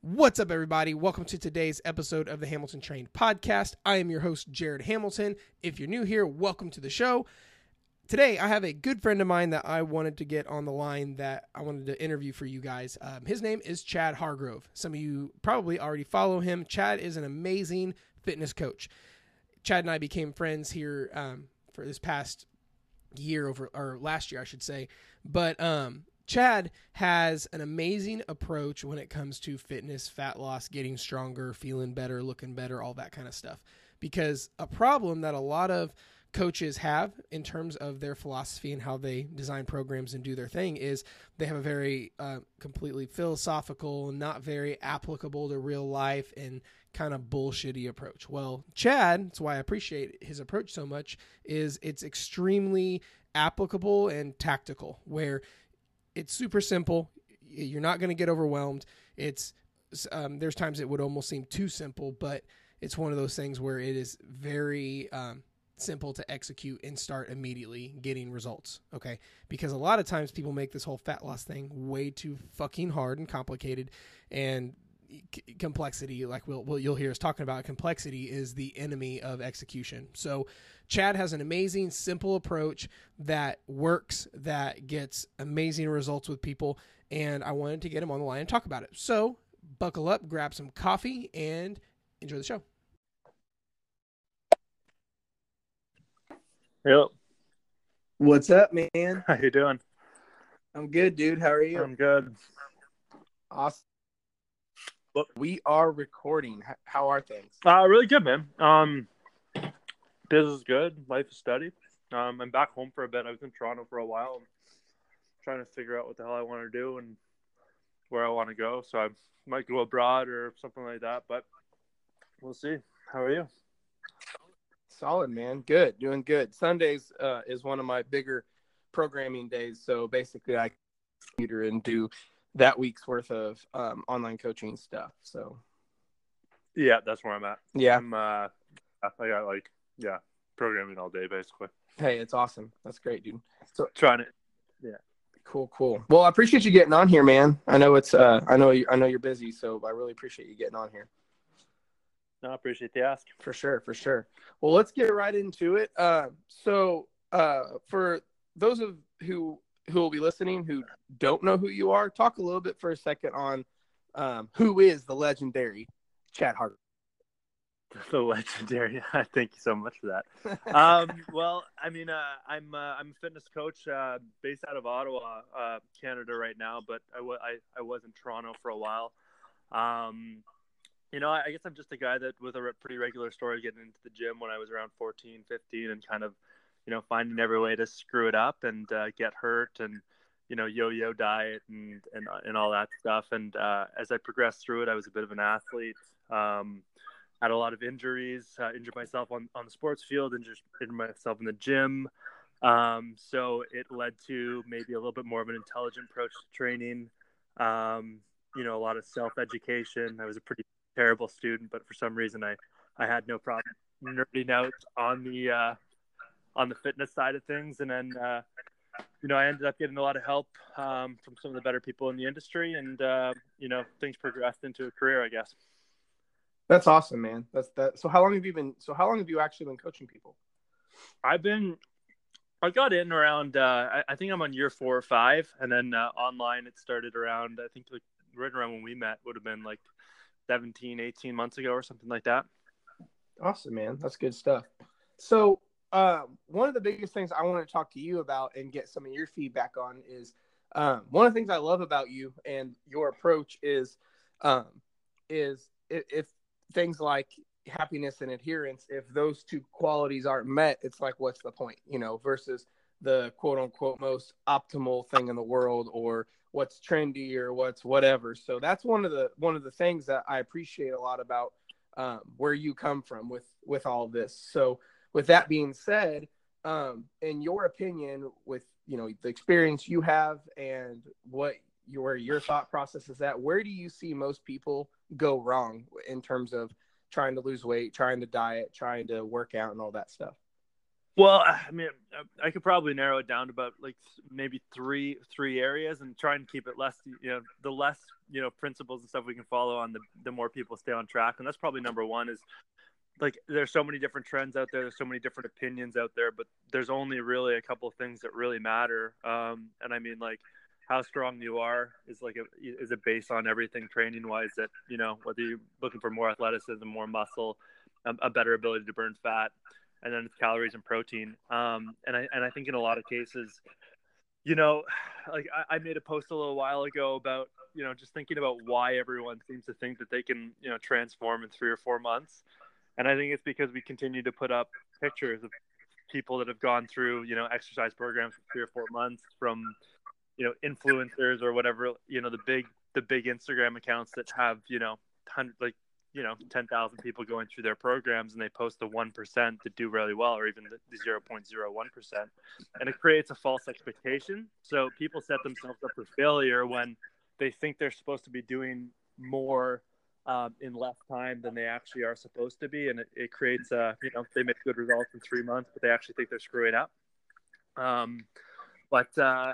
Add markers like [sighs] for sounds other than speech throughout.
What's up, everybody? Welcome to today's episode of the Hamilton Trained Podcast. I am your host, Jared Hamilton. If you're new here, welcome to the show. Today, I have a good friend of mine that I wanted to get on the line that I wanted to interview for you guys. Um, his name is Chad Hargrove. Some of you probably already follow him. Chad is an amazing fitness coach. Chad and I became friends here um, for this past year over or last year, I should say. But um, Chad has an amazing approach when it comes to fitness, fat loss, getting stronger, feeling better, looking better, all that kind of stuff. Because a problem that a lot of coaches have in terms of their philosophy and how they design programs and do their thing is they have a very uh, completely philosophical, not very applicable to real life, and kind of bullshitty approach. Well, Chad, that's why I appreciate his approach so much, is it's extremely applicable and tactical, where it's super simple. You're not going to get overwhelmed. It's um, there's times it would almost seem too simple, but it's one of those things where it is very um, simple to execute and start immediately getting results. Okay, because a lot of times people make this whole fat loss thing way too fucking hard and complicated, and c- complexity, like we'll, we'll you'll hear us talking about, complexity is the enemy of execution. So Chad has an amazing, simple approach that works, that gets amazing results with people, and I wanted to get him on the line and talk about it. So buckle up, grab some coffee, and enjoy the show. Yep. What's up, man? How you doing? I'm good, dude. How are you? I'm good. awesome. Look, we are recording. How are things? Uh, really good, man. Um, business is good. Life is steady. Um, I'm back home for a bit. I was in Toronto for a while, trying to figure out what the hell I want to do and where I want to go. So I might go abroad or something like that, but we'll see. How are you? Solid, man. Good. Doing good. Sundays uh, is one of my bigger programming days. So basically, I computer and do that week's worth of um, online coaching stuff. So Yeah, that's where I'm at. yeah, I'm. Uh, I got like yeah, programming all day basically. hey, it's awesome. That's great, dude. So Trying it. Yeah. Cool, cool. Well, I appreciate you getting on here, man. I know it's. Uh, I know you. I know you're busy, so I really appreciate you getting on here. No, I appreciate the ask. For sure, for sure. Well, let's get right into it. Uh, so, uh, for those of who who will be listening who don't know who you are, talk a little bit for a second on um, who is the legendary Chad Hart. [laughs] the legendary. [laughs] Thank you so much for that. Um, [laughs] well, I mean, uh, I'm uh, I'm a fitness coach uh, based out of Ottawa, uh, Canada, right now. But I, w- I, I was in Toronto for a while. Um, you know, I, I guess I'm just a guy that with a re- pretty regular story, getting into the gym when I was around 14, 15, and kind of, you know, finding every way to screw it up and uh, get hurt and you know yo-yo diet and and and all that stuff. And uh, as I progressed through it, I was a bit of an athlete. Um, had a lot of injuries, uh, injured myself on, on the sports field, injured, injured myself in the gym. Um, so it led to maybe a little bit more of an intelligent approach to training. Um, you know, a lot of self education. I was a pretty terrible student, but for some reason I, I had no problem nerding out on the, uh, on the fitness side of things. And then, uh, you know, I ended up getting a lot of help um, from some of the better people in the industry, and uh, you know, things progressed into a career, I guess. That's awesome, man. That's that. So how long have you been? So how long have you actually been coaching people? I've been, I got in around, uh, I, I think I'm on year four or five, and then uh, online it started around, I think like right around when we met would have been like 17, 18 months ago or something like that. Awesome, man. That's good stuff. So, uh, one of the biggest things I want to talk to you about and get some of your feedback on is um, one of the things I love about you and your approach is um, is if, if things like happiness and adherence, if those two qualities aren't met, it's like what's the point, you know? Versus the quote unquote most optimal thing in the world or what's trendy or what's whatever. So that's one of the one of the things that I appreciate a lot about um, where you come from with with all this. So with that being said, um, in your opinion, with you know the experience you have and what your your thought process is that where do you see most people go wrong in terms of trying to lose weight, trying to diet, trying to work out, and all that stuff? Well, I mean, I could probably narrow it down to about like maybe three three areas, and try and keep it less. You know, the less you know principles and stuff we can follow on, the the more people stay on track, and that's probably number one. Is like there's so many different trends out there. There's so many different opinions out there, but there's only really a couple of things that really matter. Um, and I mean, like how strong you are is like a, is a base on everything training wise. That you know whether you're looking for more athleticism, more muscle, a, a better ability to burn fat and then it's calories and protein. Um, and I and I think in a lot of cases, you know, [sighs] like I, I, made a post a little while ago about you know just thinking about why everyone seems to think that they can you know transform in three or four months, and I think it's because we continue to put up pictures of people that have gone through you know exercise programs for three or four months from you know influencers or whatever you know the big the big Instagram accounts that have you know hundred like you know 10,000 people going through their programs and they post the 1% that do really well or even the 0.01% and it creates a false expectation. So people set themselves up for failure when they think they're supposed to be doing more um, in less time than they actually are supposed to be and it, it creates a you know they make good results in three months but they actually think they're screwing up um, but uh,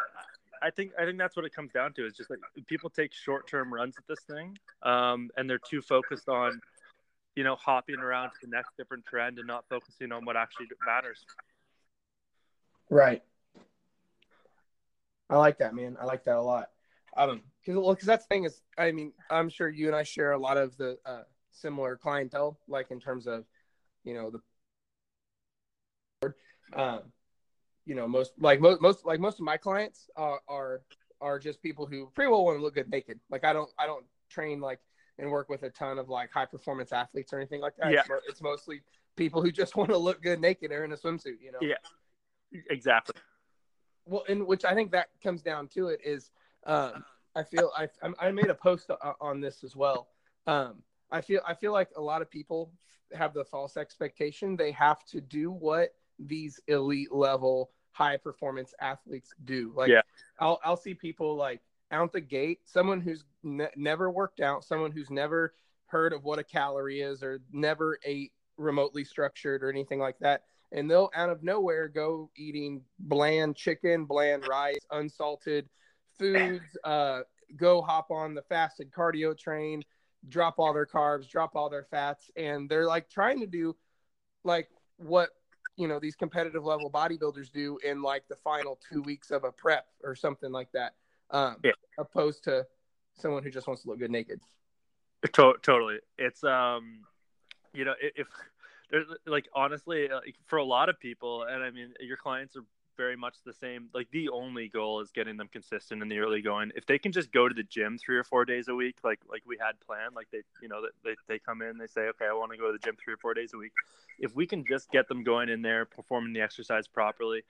I think I think that's what it comes down to. Is just like people take short term runs at this thing, um, and they're too focused on, you know, hopping around to the next different trend and not focusing on what actually matters. Right. I like that, man. I like that a lot. Um, because well, because that's the thing is, I mean, I'm sure you and I share a lot of the uh, similar clientele, like in terms of, you know, the. Um, you know most like most most like most of my clients are are are just people who pretty well want to look good naked. Like I don't I don't train like and work with a ton of like high performance athletes or anything like that. Yeah. It's, it's mostly people who just [laughs] want to look good naked or in a swimsuit, you know. Yeah. Exactly. Well, and which I think that comes down to it is um, I feel I I made a post on this as well. Um, I feel I feel like a lot of people have the false expectation they have to do what these elite level high performance athletes do. Like yeah. I'll I'll see people like out the gate, someone who's ne- never worked out, someone who's never heard of what a calorie is or never ate remotely structured or anything like that. And they'll out of nowhere go eating bland chicken, bland rice, unsalted foods, uh, go hop on the fasted cardio train, drop all their carbs, drop all their fats, and they're like trying to do like what you know these competitive level bodybuilders do in like the final two weeks of a prep or something like that um yeah. opposed to someone who just wants to look good naked to- totally it's um you know if there's like honestly like for a lot of people and i mean your clients are very much the same. Like the only goal is getting them consistent in the early going. If they can just go to the gym three or four days a week, like like we had planned, like they you know they they come in, they say, okay, I want to go to the gym three or four days a week. If we can just get them going in there, performing the exercise properly,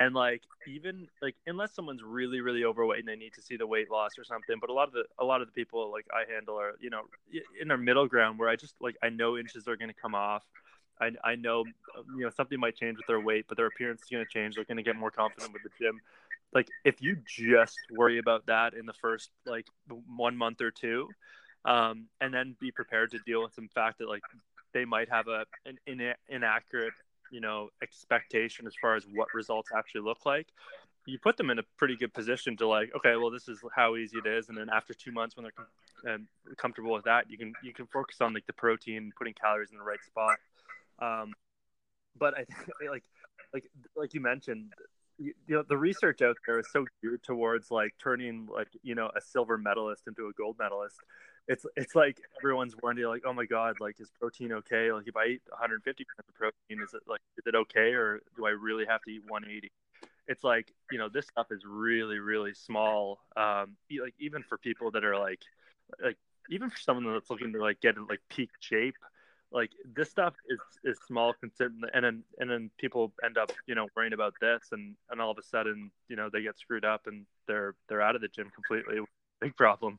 and like even like unless someone's really really overweight and they need to see the weight loss or something but a lot of the a lot of the people like i handle are you know in our middle ground where i just like i know inches are going to come off I, I know you know something might change with their weight, but their appearance is going to change. They're going to get more confident with the gym. Like if you just worry about that in the first like one month or two, um, and then be prepared to deal with some fact that like they might have a an in, inaccurate you know expectation as far as what results actually look like you put them in a pretty good position to like okay well this is how easy it is and then after two months when they're com- um, comfortable with that you can you can focus on like the protein putting calories in the right spot um, but I think [laughs] like like like you mentioned, you, you, know, the research out there is so geared towards like turning like you know a silver medalist into a gold medalist. It's it's like everyone's wondering like, oh my god, like is protein okay? Like if I eat 150 grams of protein, is it like is it okay or do I really have to eat 180? It's like you know this stuff is really really small. Um, like even for people that are like like even for someone that's looking to like get in like peak shape like this stuff is is small considered and then and then people end up you know worrying about this and and all of a sudden you know they get screwed up and they're they're out of the gym completely. [laughs] Big problem.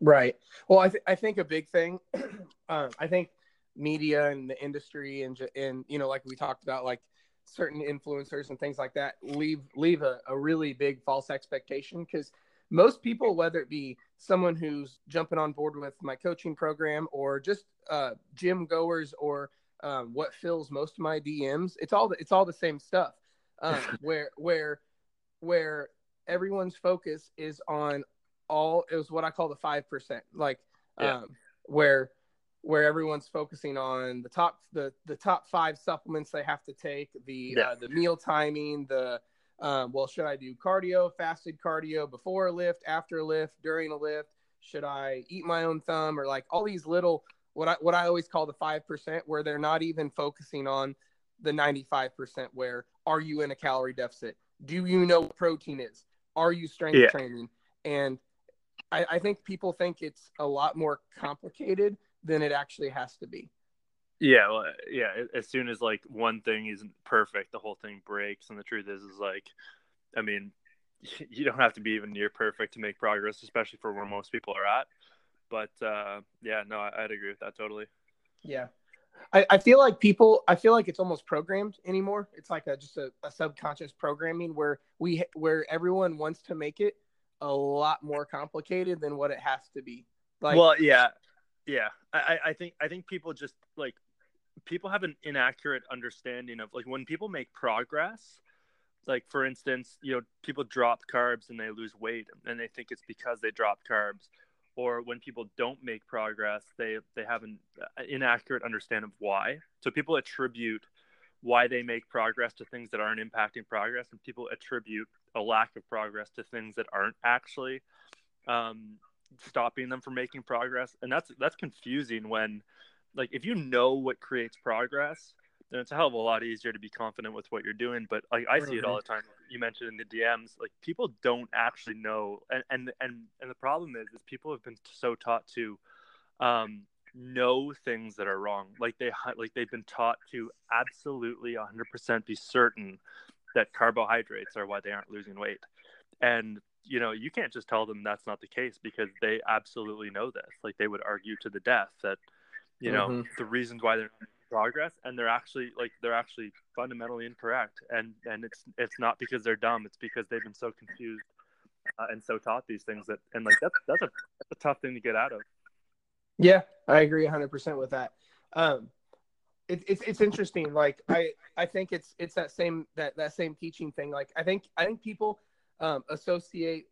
Right. Well i, th- I think a big thing [clears throat] um, i think media and the industry and and you know like we talked about like certain influencers and things like that leave leave a, a really big false expectation because most people, whether it be someone who's jumping on board with my coaching program or just uh, gym goers or um, what fills most of my DMs. It's all the, it's all the same stuff. Um, [laughs] where where where everyone's focus is on all it was what I call the five percent, like Yeah. um, where where everyone's focusing on the top the the top five supplements they have to take, the Yeah. uh, the meal timing, the um, well, should I do cardio, fasted cardio before a lift, after a lift, during a lift? Should I eat my own thumb or like all these little what I what I always call the five percent where they're not even focusing on the ninety five percent where are you in a calorie deficit? Do you know what protein is? Are you strength Yeah. training? And I, I think people think it's a lot more complicated than it actually has to be. Yeah, well, yeah. As soon as like one thing isn't perfect, the whole thing breaks. And the truth is, is like, I mean, [laughs] you don't have to be even near perfect to make progress, especially for where most people are at. But uh, yeah, no, I, I'd agree with that totally. Yeah. I, I feel like people I feel like it's almost programmed anymore. It's like a just a, a subconscious programming where we where everyone wants to make it a lot more complicated than what it has to be. Like well, yeah, yeah. I, I- I think I think people just like people have an inaccurate understanding of like when people make progress. Like for instance, you know, people drop carbs and they lose weight, and they think it's because they dropped carbs. Or when people don't make progress, they they have an uh, inaccurate understanding of why. So people attribute why they make progress to things that aren't impacting progress, and people attribute a lack of progress to things that aren't actually um, stopping them from making progress and that's that's confusing when like if you know what creates progress then it's a hell of a lot easier to be confident with what you're doing. But like i see it all the time. You mentioned in the dms like people don't actually know. And and and, and the problem is is people have been so taught to um know things that are wrong. Like they like they've been taught to absolutely 100% be certain that carbohydrates are why they aren't losing weight. And you know you can't just tell them that's not the case because they absolutely know this. Like they would argue to the death that you know Mhm. the reasons why they're not progress and they're actually like they're actually fundamentally incorrect and and it's it's not because they're dumb it's because they've been so confused uh, and so taught these things that and like that's that's a, that's a tough thing to get out of Yeah, I agree 100% with that. Um, it, it's it's interesting. Like I I think it's it's that same that that same teaching thing. Like I think I think people um, associate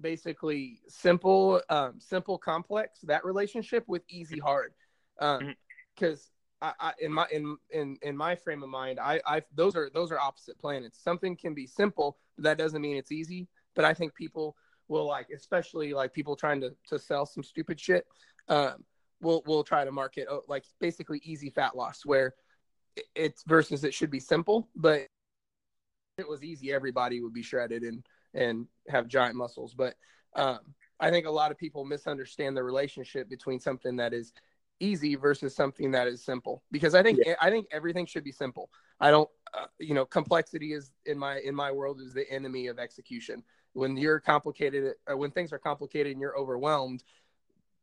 basically simple um, simple complex that relationship with easy hard Because I, I in my in in in my frame of mind I I those are those are opposite planets. Something can be simple, but that doesn't mean it's easy. But I think people will like, especially like people trying to to sell some stupid shit. Um, we'll we'll try to market oh, like basically easy fat loss where it's versus it should be simple but if it was easy everybody would be shredded and and have giant muscles but um, i think a lot of people misunderstand the relationship between something that is easy versus something that is simple because i think i think everything should be simple. I don't uh, you know complexity is in my in my world is the enemy of execution. When you're complicated uh, when things are complicated and you're overwhelmed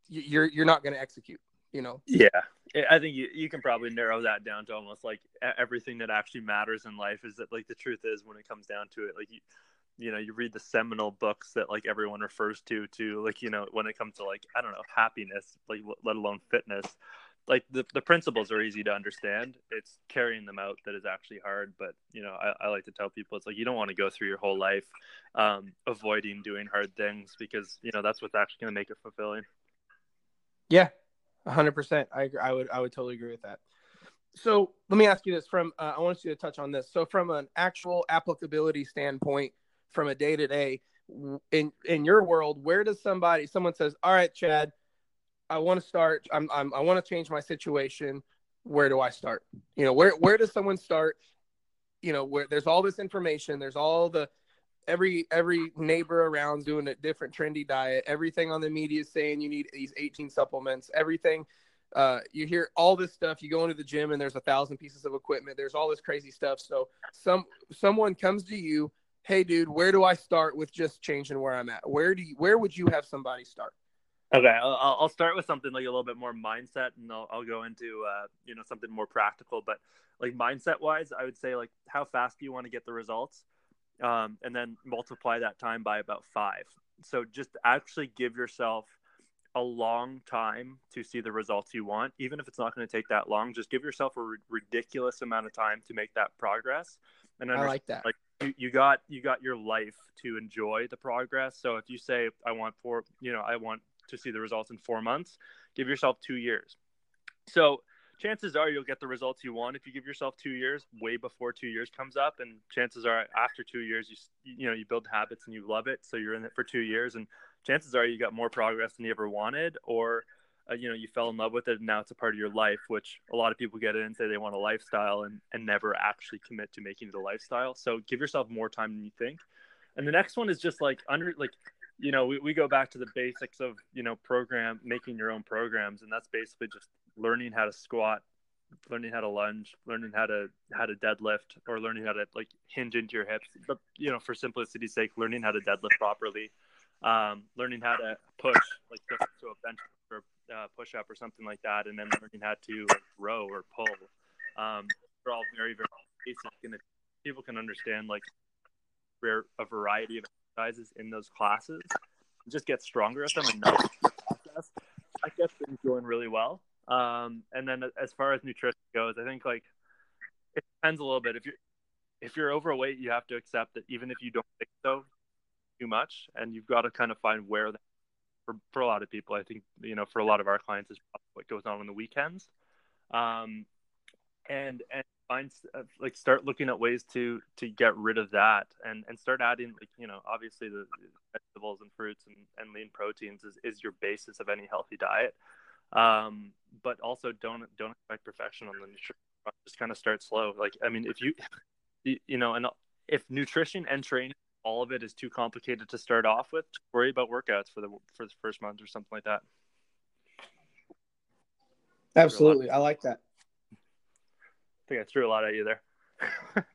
you're you're not going to execute you know? Yeah, I think you, you can probably narrow that down to almost like everything that actually matters in life is that like the truth is when it comes down to it, like you, you know, you read the seminal books that like everyone refers to, to like you know when it comes to like I don't know happiness, like let alone fitness, like the the principles are easy to understand. It's carrying them out that is actually hard. But you know, I, I like to tell people it's like you don't want to go through your whole life um, avoiding doing hard things because you know that's what's actually going to make it fulfilling. Yeah, hundred percent. I agree. I would I would totally agree with that. So let me ask you this: from uh, I want you to touch on this. So from an actual applicability standpoint, from a day to day, in in your world, where does somebody someone says, "All right, Chad, I want to start. I'm, I'm I want to change my situation. Where do I start? You know, where where does someone start? You know, where there's all this information, there's all the every every neighbor around doing a different trendy diet. Everything on the media is saying you need these 18 supplements. Everything uh, you hear all this stuff. You go into the gym and there's a thousand pieces of equipment. There's all this crazy stuff. So some someone comes to you, hey dude, where do I start with just changing where I'm at? Where do you where would you have somebody start? Okay, I'll, I'll start with something like a little bit more mindset, and I'll, I'll go into uh, you know something more practical. But like mindset wise, I would say like how fast do you want to get the results, um, and then multiply that time by about five. So just actually give yourself a long time to see the results you want, even if it's not going to take that long. Just give yourself a r- ridiculous amount of time to make that progress. And I like that. Like you, you got you got your life to enjoy the progress. So if you say I want four, you know, I want to see the results in four months, give yourself two years. So chances are you'll get the results you want if you give yourself two years way before two years comes up and chances are after two years you you know you build habits and you love it so you're in it for two years and chances are you got more progress than you ever wanted or uh, you know you fell in love with it and now it's a part of your life which a lot of people get in and say they want a lifestyle and, and never actually commit to making it a lifestyle. So give yourself more time than you think. And the next one is just like under like you know we, we go back to the basics of you know program making your own programs. And that's basically just learning how to squat learning how to lunge learning how to how to deadlift or learning how to like hinge into your hips. But you know for simplicity's sake learning how to deadlift properly um, learning how to push like to, to a bench or uh, push up or something like that and then learning how to like, row or pull. Um, they're all very very basic and if people can understand like a variety of exercises in those classes just get stronger at them and know the process. That gets things going really well. Um, and then as far as nutrition goes, I think like it depends a little bit. If you're if you're overweight, you have to accept that even if you don't think so too much, and you've got to kind of find where. That, for for a lot of people, I think you know for a lot of our clients is what goes on on the weekends, um, and and find uh, like start looking at ways to to get rid of that and and start adding like you know obviously the, vegetables and fruits and, and lean proteins is, is your basis of any healthy diet um, but also don't don't expect perfection on the nutrition. Just kind of start slow. Like I mean, if [laughs] you you know, and if nutrition and training, all of it is too complicated to start off with, worry about workouts for the for the first month or something like that. Absolutely, I like that. I think I threw a lot at you there. [laughs]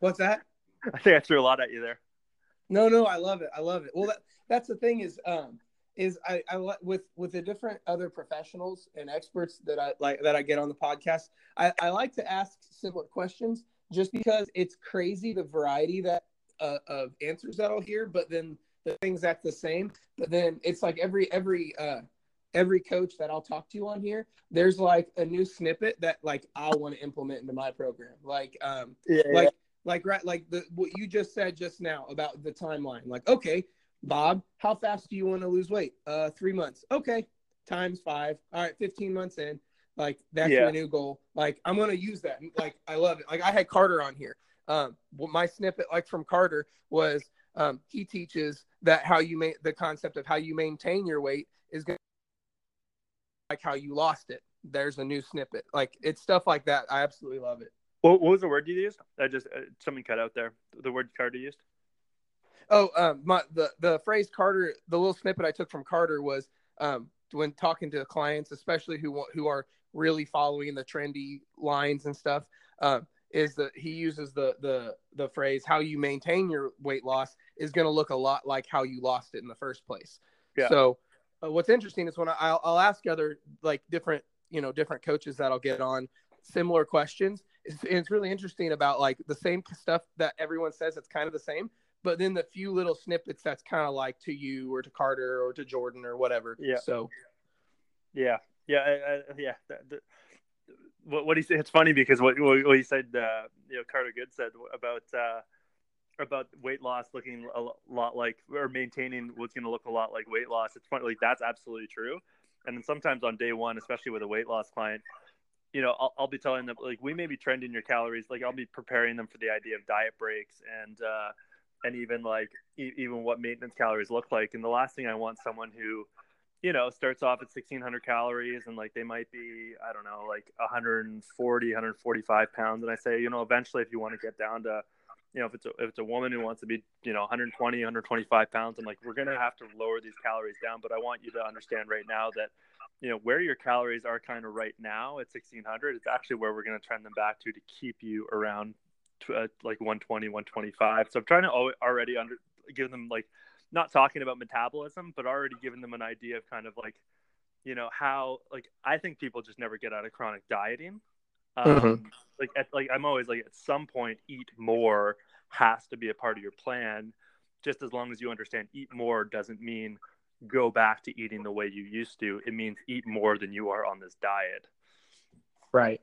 What's that? I think I threw a lot at you there. No, no, I love it. I love it. Well, that, that's the thing is, um, is I, I with with the different other professionals and experts that I like that I get on the podcast. I, I like to ask similar questions just because it's crazy the variety that uh, of answers that I'll hear, but then the things that's the same. But then it's like every every uh, every coach that I'll talk to on here, there's like a new snippet that like I want to implement into my program. Like um yeah, like yeah. like right like the what you just said just now about the timeline. Like okay, Bob, how fast do you want to lose weight? Uh, three months. Okay, times five. All right, fifteen months in. Like that's yeah. my new goal. Like I'm gonna use that. Like I love it. Like I had Carter on here. Um, my snippet, like from Carter, was um, he teaches that how you make the concept of how you maintain your weight is going like how you lost it. There's a new snippet. Like it's stuff like that. I absolutely love it. What, what was the word you used? I just uh, something cut out there. The word Carter used. Oh, um, my the the phrase Carter, the little snippet I took from Carter was um, when talking to clients, especially who who are really following the trendy lines and stuff. Um, is that he uses the the the phrase "how you maintain your weight loss is going to look a lot like how you lost it in the first place." Yeah. So, uh, what's interesting is when I, I'll, I'll ask other like different you know different coaches that I'll get on similar questions. It's, it's really interesting about like the same stuff that everyone says. It's kind of the same, but then the few little snippets that's kind of like to you or to Carter or to Jordan or whatever. Yeah. So. Yeah. Yeah. I, I, yeah. What, what he said, it's funny because what, what he said, uh, you know, Carter Good said about, uh, about weight loss looking a lot like or maintaining what's going to look a lot like weight loss. It's funny, like that's absolutely true. And then sometimes on day one, especially with a weight loss client, you know, I'll, I'll, be telling them like we may be trending your calories. Like I'll be preparing them for the idea of diet breaks and uh, and even like e- even what maintenance calories look like. And the last thing I want someone who, you know, starts off at 1600 calories and like they might be, I don't know, like 140, 145 pounds. And I say, you know, eventually if you want to get down to, you know, if it's a, if it's a woman who wants to be, you know, 120, 125 pounds, I'm like, we're going to have to lower these calories down. But I want you to understand right now that, you know, where your calories are kind of right now at 1600, it's actually where we're going to trend them back to to keep you around uh, like 120, 125. So I'm trying to already under give them like not talking about metabolism, but already giving them an idea of kind of like, you know, how like I think people just never get out of chronic dieting. Um, mm-hmm. Like at, like I'm always like at some point eat more has to be a part of your plan. Just as long as you understand eat more doesn't mean go back to eating the way you used to. It means eat more than you are on this diet. Right.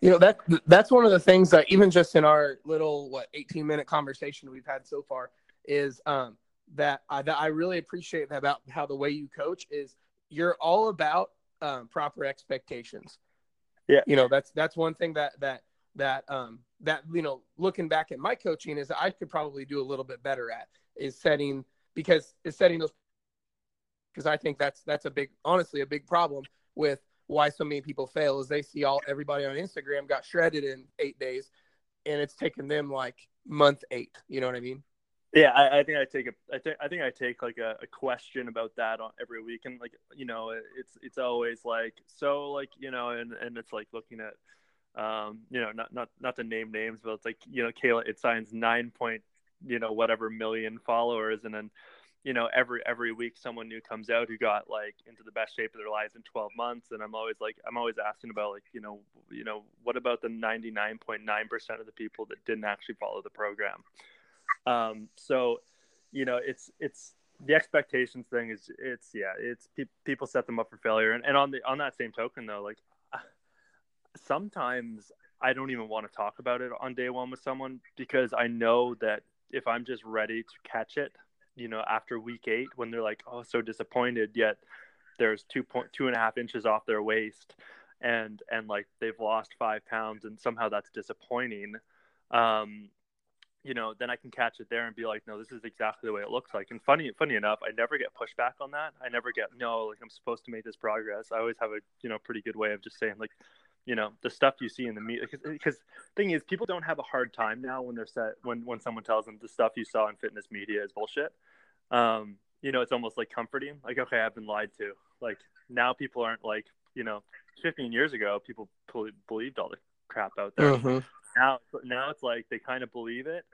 You know that that's one of the things that even just in our little what 18 minute conversation we've had so far is um, that I, that I really appreciate about how the way you coach is you're all about um, proper expectations. Yeah. You know that's that's one thing that that that um that you know looking back at my coaching is I could probably do a little bit better at is setting because is setting those because I think that's that's a big honestly a big problem with why so many people fail is they see all everybody on Instagram got shredded in eight days, and it's taken them like month eight. You know what I mean? Yeah, I, I think I take a, I think I think I take like a, a, question about that on every week, and like you know, it's it's always like so like you know, and and it's like looking at, um, you know, not not not to name names, but it's like you know, Kayla, Itsines nine point, you know, whatever million followers, and then you know every every week someone new comes out who got like into the best shape of their lives in 12 months and i'm always like i'm always asking about like you know you know what about the 99.9% of the people that didn't actually follow the program um so you know it's it's the expectations thing is it's yeah it's pe- people set them up for failure and, and on the on that same token though like [sighs] sometimes i don't even want to talk about it on day one with someone because i know that if i'm just ready to catch it you know, after week eight when they're like, oh, so disappointed, yet there's two point two and a half inches off their waist, and and like they've lost five pounds, and somehow that's disappointing. Um, you know, then I can catch it there and be like, no, this is exactly the way it looks like. And funny, funny enough, I never get pushback on that. I never get no, like I'm supposed to make this progress. I always have a you know pretty good way of just saying like, you know the stuff you see in the media because, thing is people don't have a hard time now when they're set when when someone tells them the stuff you saw in fitness media is bullshit um you know it's almost like comforting like okay i've been lied to like now people aren't like you know 15 years ago people believed all the crap out there mm-hmm. Now now it's like they kind of believe it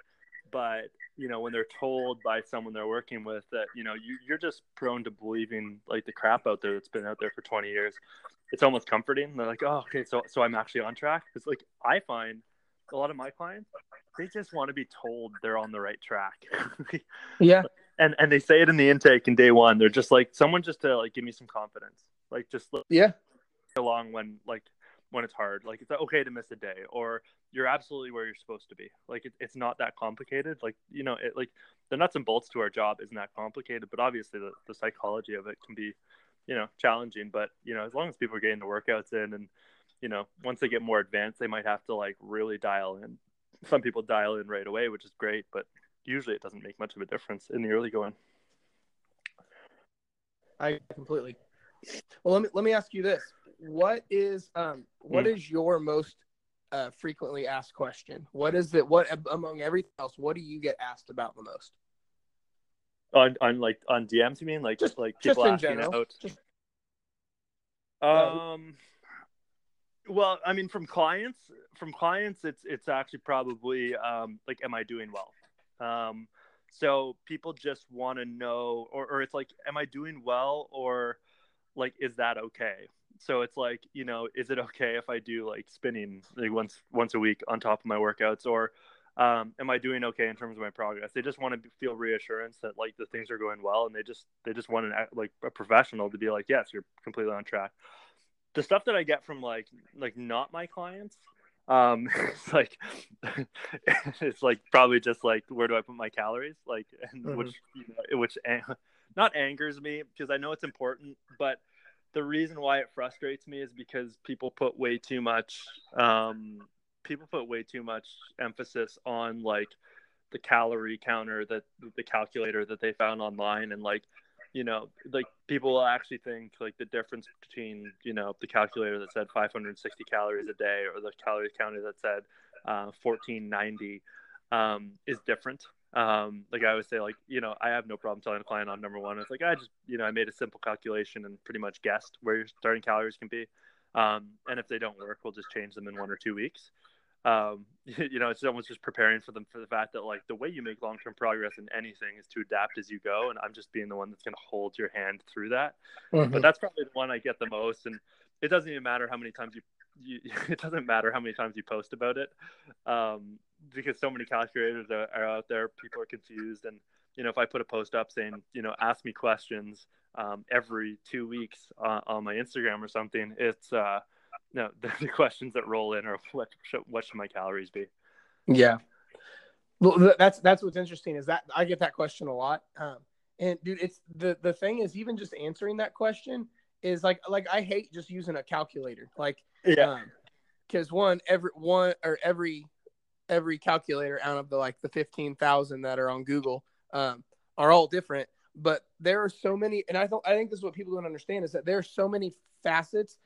but you know when they're told by someone they're working with that you know you, you're just prone to believing like the crap out there that's been out there for 20 years it's almost comforting. They're like, oh, okay, so so I'm actually on track. It's like I find a lot of my clients, they just want to be told they're on the right track. [laughs] yeah. And and they say it in the intake in day one. They're just like someone just to like give me some confidence. Like just yeah along when like when it's hard. Like it's okay to miss a day, or you're absolutely where you're supposed to be. Like it, it's not that complicated. Like you know, it like the nuts and bolts to our job isn't that complicated, but obviously the, the psychology of it can be you know challenging but you know as long as people are getting the workouts in and you know once they get more advanced they might have to like really dial in some people dial in right away which is great but usually it doesn't make much of a difference in the early going i completely well let me let me ask you this what is um what mm. is your most uh, frequently asked question what is it what among everything else what do you get asked about the most on on like on DMs, you mean like just like people just asking general. out? Just... Um. Well, I mean, from clients, from clients, it's it's actually probably um, like, am I doing well? Um, so people just want to know, or or it's like, am I doing well, or like, is that okay? So it's like, you know, is it okay if I do like spinning like once once a week on top of my workouts, or um, am I doing okay in terms of my progress? They just want to feel reassurance that like the things are going well, and they just they just want an like a professional to be like, yes, you're completely on track. The stuff that I get from like like not my clients, um, [laughs] it's like [laughs] it's like probably just like where do I put my calories, like and mm-hmm. which you know, which [laughs] not angers me because I know it's important, but the reason why it frustrates me is because people put way too much um, people put way too much emphasis on like the calorie counter that the calculator that they found online. And like you know like people will actually think like the difference between you know the calculator that said 560 calories a day or the calorie counter that said uh, 1490 um, is different um, like i always say like you know i have no problem telling a client on number one. It's like i just you know i made a simple calculation and pretty much guessed where your starting calories can be. Um, and if they don't work we'll just change them in one or two weeks. Um, [laughs] you know, it's almost just preparing for them for the fact that like the way you make long term progress in anything is to adapt as you go, and I'm just being the one that's going to hold your hand through that. Mm-hmm. But that's probably the one I get the most, and it doesn't even matter how many times you, you [laughs] it doesn't matter how many times you post about it, um, because so many calculators are, are out there, people are confused, and you know, if I put a post up saying, you know, ask me questions um, every two weeks uh, on my Instagram or something, it's uh, no, [laughs] the, the questions that roll in are what should, what should my calories be? Yeah. Well, that's that's what's interesting is that I get that question a lot. Um, and dude, it's the the thing is even just answering that question is like like I hate just using a calculator. Like Yeah. um, because one every one or every every calculator out of the like the 15,000 that are on Google um, are all different. But there are so many and I don't I think this is what people don't understand is that there are so many facets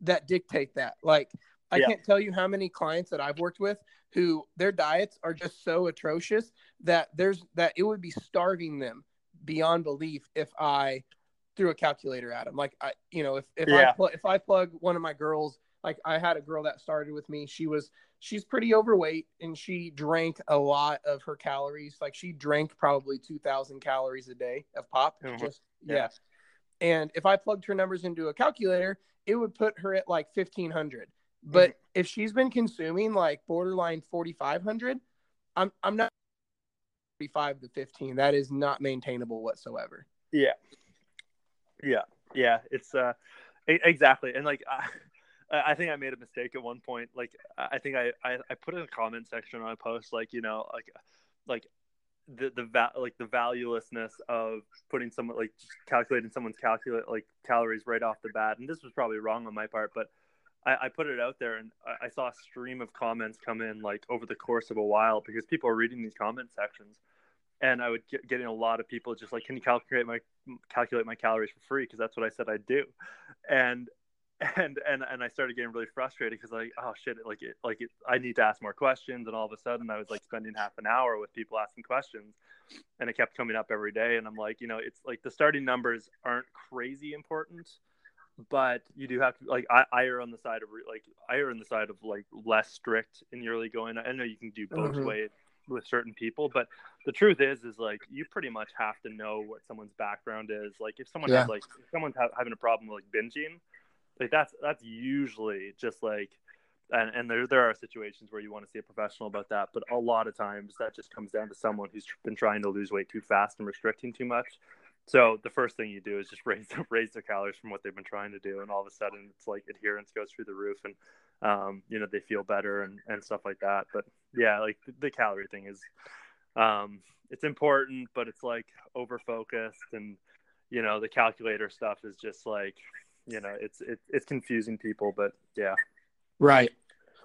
that dictate that. Like I Yeah. can't tell you how many clients that I've worked with who their diets are just so atrocious that there's that it would be starving them beyond belief if I threw a calculator at them like I you know if if I pl- if I plug one of my girls like I had a girl that started with me. She was she's pretty overweight and she drank a lot of her calories. Like she drank probably 2000 calories a day of pop. Mhm. Just Yeah. yeah. And if I plugged her numbers into a calculator, it would put her at like 1500. But Mm-hmm. if she's been consuming like borderline 4500, I'm I'm not 45 to 15. That is not maintainable whatsoever. Yeah. Yeah. Yeah. It's uh exactly. And like I, I think I made a mistake at one point. Like I think I, I, I put in a comment section on a post like, you know, like like the the va- like the valuelessness of putting someone like calculating someone's calculate like calories right off the bat. And this was probably wrong on my part, but I, I put it out there and I, I saw a stream of comments come in like over the course of a while because people are reading these comment sections and I would get getting a lot of people just like, can you calculate my calculate my calories for free? Because that's what I said I'd do, and and and and I started getting really frustrated because like, oh shit, like it like it, I need to ask more questions, and all of a sudden I was like spending half an hour with people asking questions, and it kept coming up every day, and I'm like, you know, it's like the starting numbers aren't crazy important. But you do have to like I, I err on the side of like I err on the side of like less strict in your early going. I know you can do both Mhm. ways with certain people, but the truth is is like you pretty much have to know what someone's background is like if someone Yeah. has like if someone's ha- having a problem with like binging like that's that's usually just like and, and there, there are situations where you want to see a professional about that but a lot of times that just comes down to someone who's been trying to lose weight too fast and restricting too much. So the first thing you do is just [laughs] raise raise their calories from what they've been trying to do and all of a sudden it's like adherence goes through the roof and um, you know they feel better and, and stuff like that. But yeah like the, the calorie thing is um, it's important, but it's like over focused, and you know the calculator stuff is just like you know it's it, it's confusing people. But yeah, Right.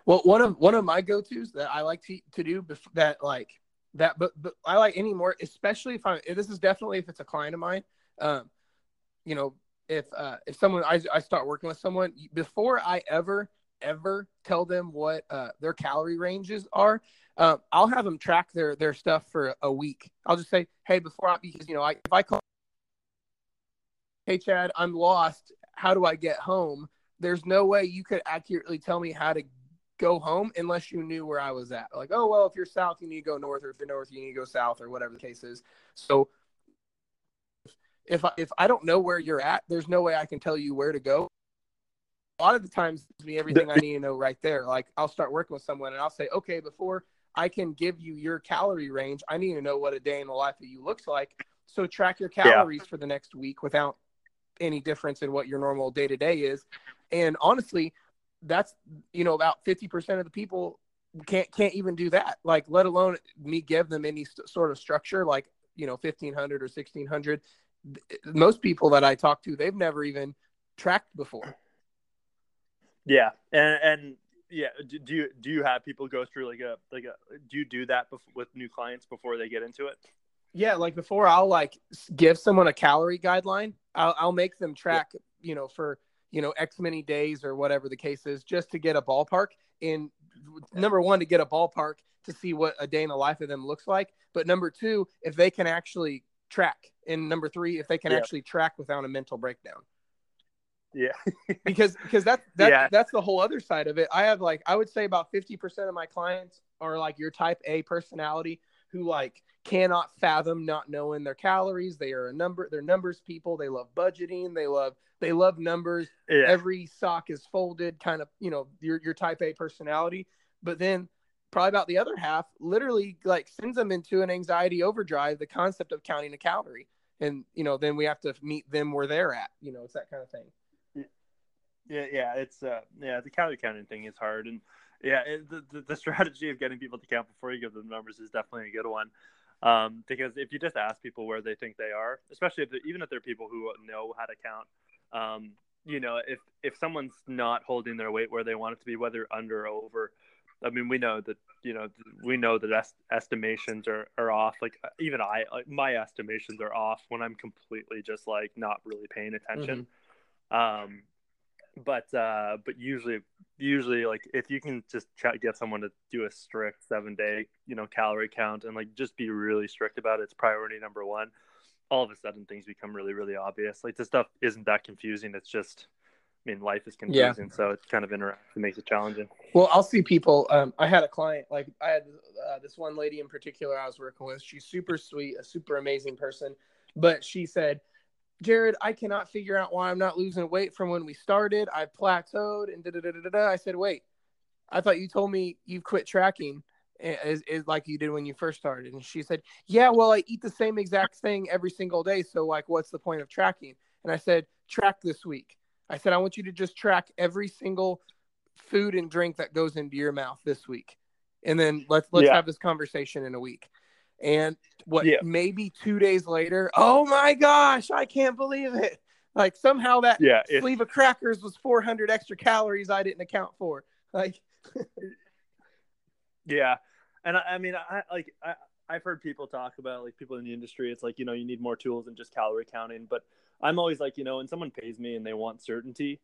Well, one of one of my go tos that I like to to do bef- that like that, but but I like any more, especially if I if this is definitely if it's a client of mine. Um, you know, if uh if someone I I start working with someone before I ever ever tell them what uh their calorie ranges are, uh, I'll have them track their their stuff for a week. I'll just say, hey, before I because you know I if I call, hey Chad, I'm lost. How do I get home? there's no way you could accurately tell me how to go home unless you knew where I was at. Like, oh well, if you're south, you need to go north, or if you're north, you need to go south, or whatever the case is. So if I, if I don't know where you're at, there's no way I can tell you where to go. A lot of the times, me everything I need to know right there. Like, I'll start working with someone, and I'll say, okay, before I can give you your calorie range, I need to know what a day in the life of you looks like. So track your calories for the next week without any difference in what your normal day to day is. And honestly, that's you know about 50% of the people can't can't even do that. Like let alone me give them any st- sort of structure like, you know, 1500 or 1600. Most people that I talk to, they've never even tracked before. yeah, and and yeah, do, do you do you have people go through like a like a do you do that bef- with new clients before they get into it? Yeah, like before I'll like give someone a calorie guideline, I'll, I'll make them track, you know, for, you know, X many days or whatever the case is, just to get a ballpark. And number one, to get a ballpark to see what a day in the life of them looks like. But number two, if they can actually track. And number three, if they can Yeah. actually track without a mental breakdown. Yeah, [laughs] Because because that, that Yeah. that's the whole other side of it. I have like I would say about 50% of my clients are like your type A personality who like cannot fathom not knowing their calories. They are a number they're numbers people. They love budgeting. They love they love numbers. yeah, Every sock is folded, kind of, you know, your your type A personality. But then probably about the other half literally like sends them into an anxiety overdrive the concept of counting a calorie and you know then we have to meet them where they're at you know it's that kind of thing yeah yeah it's uh yeah the calorie counting thing is hard and yeah it, the, the, [laughs] strategy of getting people to count before you give them numbers is definitely a good one um, because if you just ask people where they think they are especially if even if they're people who know how to count um, you know if if someone's not holding their weight where they want it to be whether under or over I mean, we know that you know we know that est- estimations are, are off. Like uh, even I, like, my estimations are off when I'm completely just like not really paying attention. Mm-hmm. Um, but uh, but usually usually like if you can just get someone to do a strict seven day you know calorie count and like just be really strict about it, it's priority number one. All of a sudden things become really really obvious. Like this stuff isn't that confusing. It's just I mean, life is confusing, yeah. so it's kind of interactive. It makes it challenging. Well, I'll see people. Um, I had a client, like I had uh, this one lady in particular I was working with. She's super sweet, a super amazing person, but she said, "Jared, I cannot figure out why I'm not losing weight from when we started. I've plateaued." And da da da da da. I said, "Wait, I thought you told me you've quit tracking." Eh, is, is like you did when you first started and she said yeah well i eat the same exact thing every single day so like what's the point of tracking and i said track this week I said, I want you to just track every single food and drink that goes into your mouth this week. And then let's let's yeah. have this conversation in a week. And what yeah. maybe two days later, oh my gosh, I can't believe it. Like somehow that yeah, sleeve of crackers was 400 extra calories I didn't account for. [laughs] Like, yeah. And I, I mean, I like, I, I've heard people talk about like people in the industry. It's like, you know, you need more tools than just calorie counting, but I'm always like, you know, when someone pays me and they want certainty,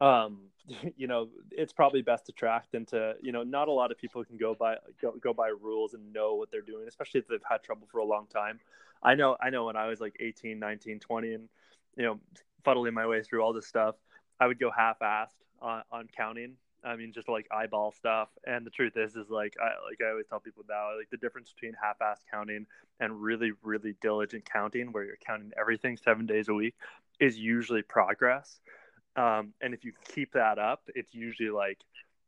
um, [laughs] you know, it's probably best to track than to, you know, not a lot of people can go by go, go by rules and know what they're doing, especially if they've had trouble for a long time. I know, I know when I was like 18, 19, 20 and, you know, fuddling my way through all this stuff, I would go half-assed on, on counting I mean, just like eyeball stuff. And the truth is, is like I like I always tell people now, like the difference between half-ass counting and really, really diligent counting, where you're counting everything seven days a week, is usually progress. Um, and if you keep that up, it's usually like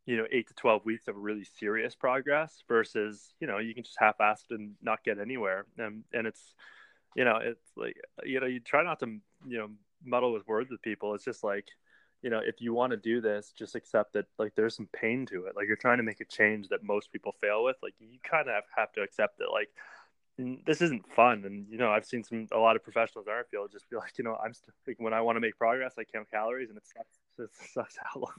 you know eight to twelve weeks of really serious progress versus you know you can just half-ass and not get anywhere. And and it's you know it's like you know you try not to you know muddle with words with people. It's just like you know, if you want to do this, just accept that like there's some pain to it. Like you're trying to make a change that most people fail with. Like you kind of have to accept that like this isn't fun. And you know, I've seen some a lot of professionals in our field just be [laughs] like, you know, I'm st- like when I want to make progress, I count calories, and it sucks. [laughs] It sucks how long.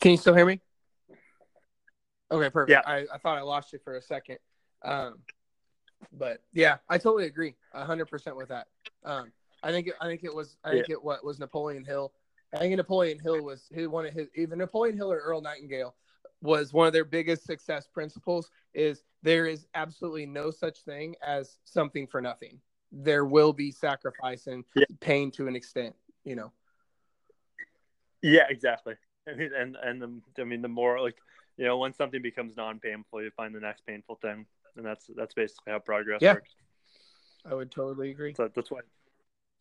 Can you still hear me? Okay, perfect. Yeah. I, I thought I lost you for a second. Um, but yeah, I totally agree, hundred percent with that. Um, I think it, I think it was I think yeah. it what was Napoleon Hill. I think Napoleon Hill was who one of his either Napoleon Hill or Earl Nightingale was one of their biggest success principles is there is absolutely no such thing as something for nothing. There will be sacrifice and yeah. pain to an extent, you know. Yeah, exactly. I mean, and and the, I mean, the more like you know, when something becomes non-painful, you find the next painful thing and that's that's basically how progress yeah. works. I would totally agree. So that's why.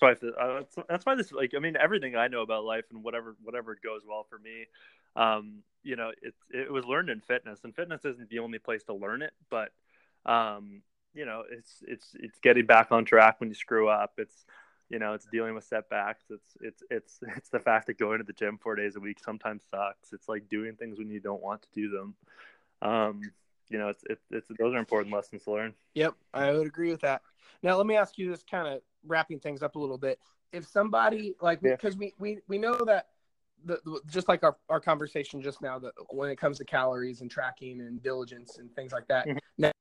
That's why, uh, that's why this like I mean everything I know about life and whatever whatever goes well for me, um, you know it it was learned in fitness and fitness isn't the only place to learn it, but um, you know it's it's it's getting back on track when you screw up. It's you know it's dealing with setbacks. It's it's it's [laughs] it's the fact that going to the gym four days a week sometimes sucks. It's like doing things when you don't want to do them. Um, you know, it's, it's, it's those are important lessons to learn. Yep, I would agree with that. Now, let me ask you this, kind of wrapping things up a little bit. If somebody like, because yeah. we, we we know that the, the, just like our, our conversation just now, that when it comes to calories and tracking and diligence and things like that. Mm-hmm. Now,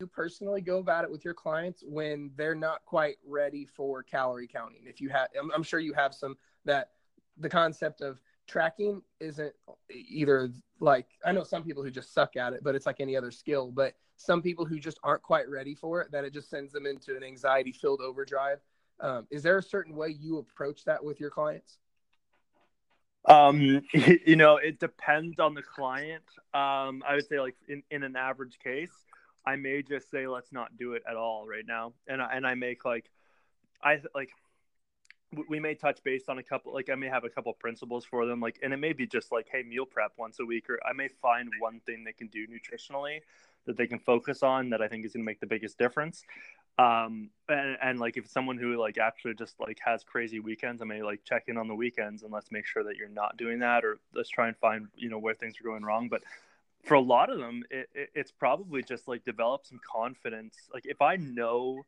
you personally go about it with your clients when they're not quite ready for calorie counting? If you have, I'm, I'm sure you have some that the concept of tracking isn't either like I know some people who just suck at it, but it's like any other skill. But some people who just aren't quite ready for it, that it just sends them into an anxiety filled overdrive. Um, is there a certain way you approach that with your clients? Um, [laughs] you know, it depends on the client. Um, I would say like in, in an average case, I may just say, let's not do it at all right now. And I, and I make like, I like, we may touch base on a couple like i may have a couple principles for them like and it may be just like hey meal prep once a week or i may find one thing they can do nutritionally that they can focus on that i think is going to make the biggest difference um and, and like if someone who like actually just like has crazy weekends i may like check in on the weekends and let's make sure that you're not doing that or let's try and find you know where things are going wrong. But for a lot of them it, it, it's probably just like develop some confidence. Like if i know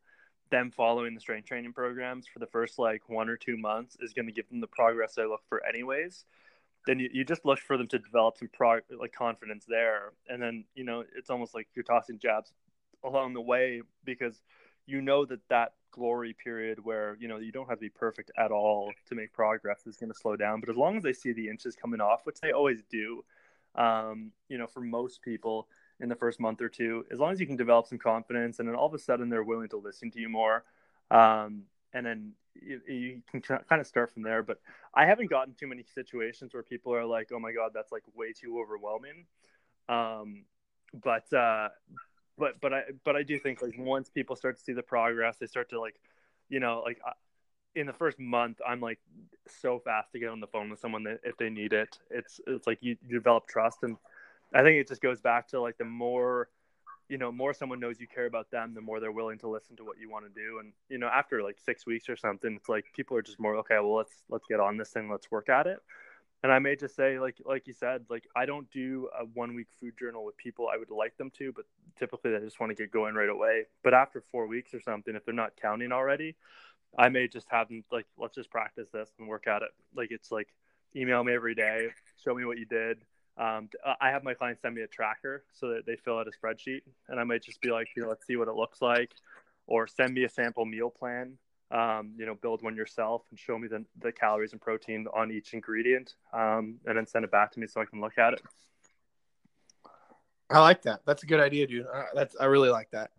them following the strength training programs for the first like one or two months is going to give them the progress I look for anyways then you, you just look for them to develop some pro like confidence there. And then you know it's almost like you're tossing jabs along the way because you know that that glory period where you know you don't have to be perfect at all to make progress is going to slow down but as long as they see the inches coming off which they always do um, you know for most people in the first month or two, as long as you can develop some confidence, and then all of a sudden they're willing to listen to you more, um, and then you, you, can kind of start from there. But I haven't gotten too many situations where people are like, "Oh my god, that's like way too overwhelming." Um, but uh, but but I but I do think like once people start to see the progress, they start to like, you know, like. in the first month, I'm like so fast to get on the phone with someone that if they need it, it's it's like you, you develop trust and I think it just goes back to like the more you know more someone knows you care about them the more they're willing to listen to what you want to do and you know after like six weeks or something it's like people are just more okay well let's let's get on this thing let's work at it and i may just say like like you said like i don't do a one week food journal with people i would like them to but typically they just want to get going right away. But after four weeks or something if they're not counting already i may just have them like let's just practice this and work at it. Like it's like email me every day show me what you did. Um, I have my clients send me a tracker so that they fill out a spreadsheet, and I might just be like, you know, let's see what it looks like, or send me a sample meal plan. Um, you know, build one yourself and show me the, the calories and protein on each ingredient, um, and then send it back to me so I can look at it. I like that. That's a good idea, dude. Uh, that's I really like that.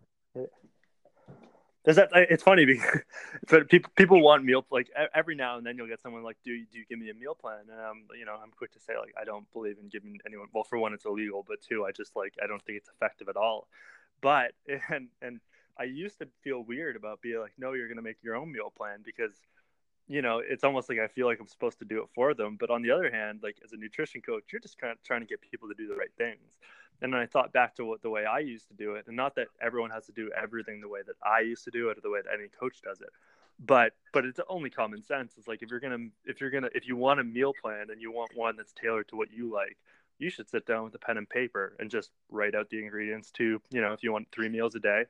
Does that? It's funny because [laughs] but people people want meal like every now and then you'll get someone like, do you, do you give me a meal plan? And I'm you know I'm quick to say like I don't believe in giving anyone. Well, for one, it's illegal, but two, I just like I don't think it's effective at all. But [laughs] and and I used to feel weird about being like, no, you're gonna make your own meal plan because you know it's almost like I feel like I'm supposed to do it for them. But on the other hand, like as a nutrition coach, you're just kind of trying to get people to do the right things and then I thought back to what the way I used to do it, and not that everyone has to do everything the way that I used to do it or the way that any coach does it, but but it's only common sense. It's like if you're gonna if you're gonna if you want a meal plan and you want one that's tailored to what you like, you should sit down with a pen and paper and just write out the ingredients to you know if you want three meals a day,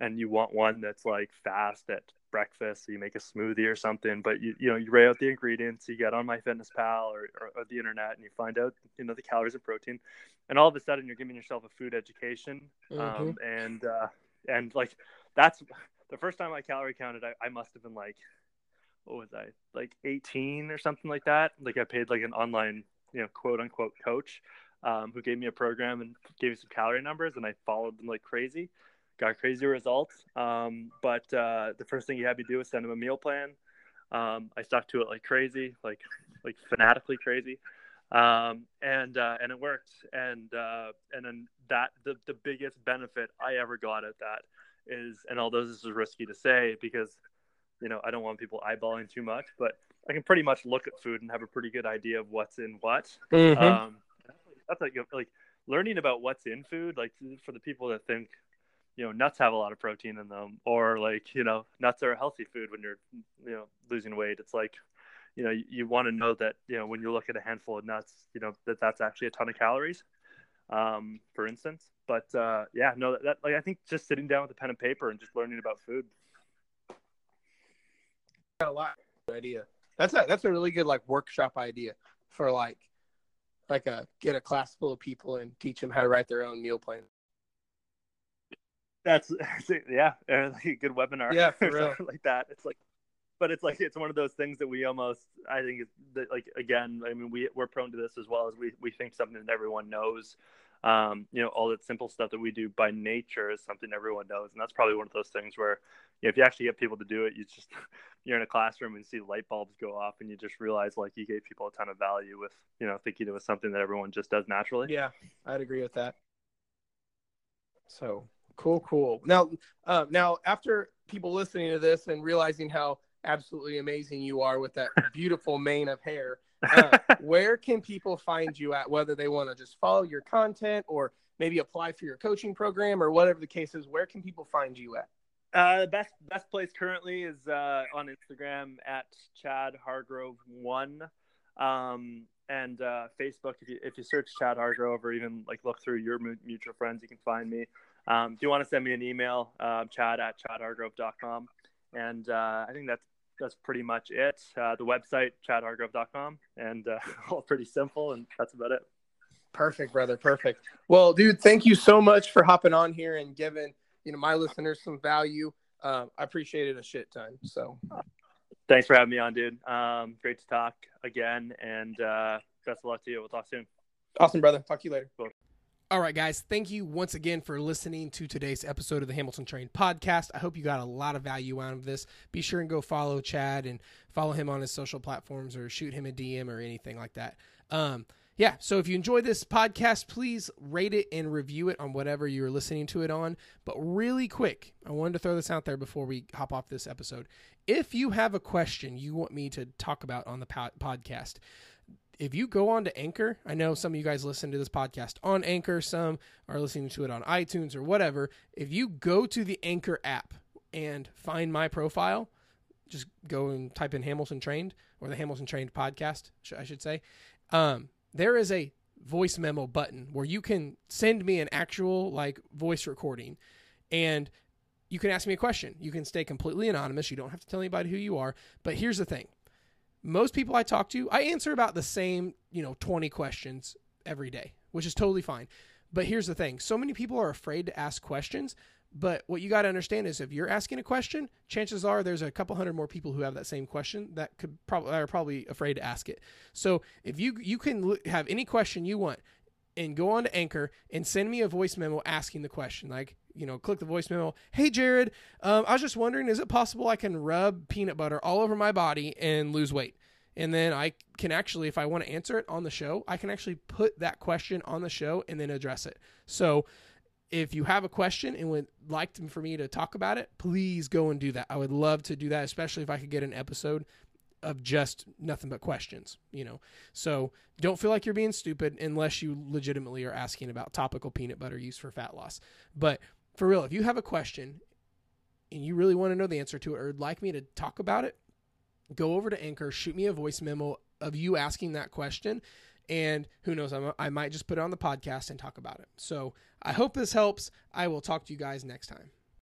and you want one that's like fast at breakfast, so you make a smoothie or something. But you you know you write out the ingredients, you get on MyFitnessPal or, or, or the internet, and you find out you know the calories and protein, and all of a sudden you're giving yourself a food education, mm-hmm. um, and uh, and like that's the first time I calorie counted. I, I must have been like, what was I like 18 or something like that? Like I paid like an online you know quote unquote coach. Um, who gave me a program and gave me some calorie numbers, and I followed them like crazy got crazy results. Um, but uh, the first thing he had me do was send him a meal plan. Um, I stuck to it like crazy, like like fanatically crazy, um, and uh, and it worked. And uh, and then that the the biggest benefit I ever got at that is, and although this is risky to say because you know I don't want people eyeballing too much, but I can pretty much look at food and have a pretty good idea of what's in what. Mm-hmm. Um, that's like like learning about what's in food. Like for the people that think you know nuts have a lot of protein in them or like you know nuts are a healthy food when you're you know losing weight. It's like you know you, you want to know that you know when you look at a handful of nuts you know that that's actually a ton of calories um, for instance. But uh, yeah no that, that like i think just sitting down with a pen and paper and just learning about food. A lot idea. That's a that's a really good like workshop idea for like like a get a class full of people and teach them how to write their own meal plan that's [laughs] yeah, [laughs] a good webinar. Yeah, for real. like that. It's like, but it's like it's one of those things that we almost I think that like again I mean we we're prone to this as well as we we think something that everyone knows. Um, you know, all that simple stuff that we do by nature is something everyone knows, and that's probably one of those things where you know, if you actually get people to do it, you just [laughs] you're in a classroom and see light bulbs go off, and you just realize like you gave people a ton of value with you know thinking it was something that everyone just does naturally. Yeah, I'd agree with that. So Cool, cool. Now, uh, now after people listening to this and realizing how absolutely amazing you are with that [laughs] beautiful mane of hair. [laughs] Uh, where can people find you at? Whether they want to just follow your content or maybe apply for your coaching program or whatever the case is, where can people find you at? Uh, the best best place currently is uh, on Instagram at Chad Hargrove one, um, and uh, Facebook. If you if you search Chad Hargrove or even like look through your mutual friends, you can find me. Um, if you want to send me an email, uh, Chad at chadhargrove.com, and uh, I think that's that's pretty much it. Uh, the website chadhargrove.com, and uh, [laughs] all pretty simple, and that's about it. Perfect, brother. Perfect. Well, dude, thank you so much for hopping on here and giving you know my listeners some value. Uh, I appreciate it a shit ton. So, thanks for having me on, dude. Um, great to talk again, and uh, best of luck to you. We'll talk soon. Awesome, brother. Talk to you later. Cool. All right, guys. Thank you once again for listening to today's episode of the Hamilton Trained podcast. I hope you got a lot of value out of this. Be sure and go follow Chad and follow him on his social platforms or shoot him a DM or anything like that. Um, yeah, so if you enjoy this podcast, please rate it and review it on whatever you're listening to it on. But really quick, I wanted to throw this out there before we hop off this episode. If you have a question you want me to talk about on the podcast, if you go on to Anchor, I know some of you guys listen to this podcast on Anchor, some are listening to it on iTunes or whatever. If you go to the Anchor app and find my profile, just go and type in Hamilton Trained or the Hamilton Trained podcast, I should say. Um, there is a voice memo button where you can send me an actual like voice recording and you can ask me a question. You can stay completely anonymous. You don't have to tell anybody who you are. But here's the thing. Most people I talk to, I answer about the same, you know, 20 questions every day, which is totally fine. But here's the thing. So many people are afraid to ask questions but what you got to understand is if you're asking a question, chances are there's a couple hundred more people who have that same question that could probably are probably afraid to ask it. So if you you can have any question you want and go on to Anchor and send me a voice memo asking the question, like you know, click the voice memo. Hey Jared, um, I was just wondering, is it possible I can rub peanut butter all over my body and lose weight? And then I can actually, if I want to answer it on the show, I can actually put that question on the show and then address it. So if you have a question and would like for me to talk about it, please go and do that. I would love to do that, especially if I could get an episode of just nothing but questions, you know. So don't feel like you're being stupid unless you legitimately are asking about topical peanut butter use for fat loss. But for real, if you have a question and you really want to know the answer to it or would like me to talk about it, go over to Anchor, shoot me a voice memo of you asking that question and who knows, I'm, I might just put it on the podcast and talk about it. So I hope this helps. I will talk to you guys next time.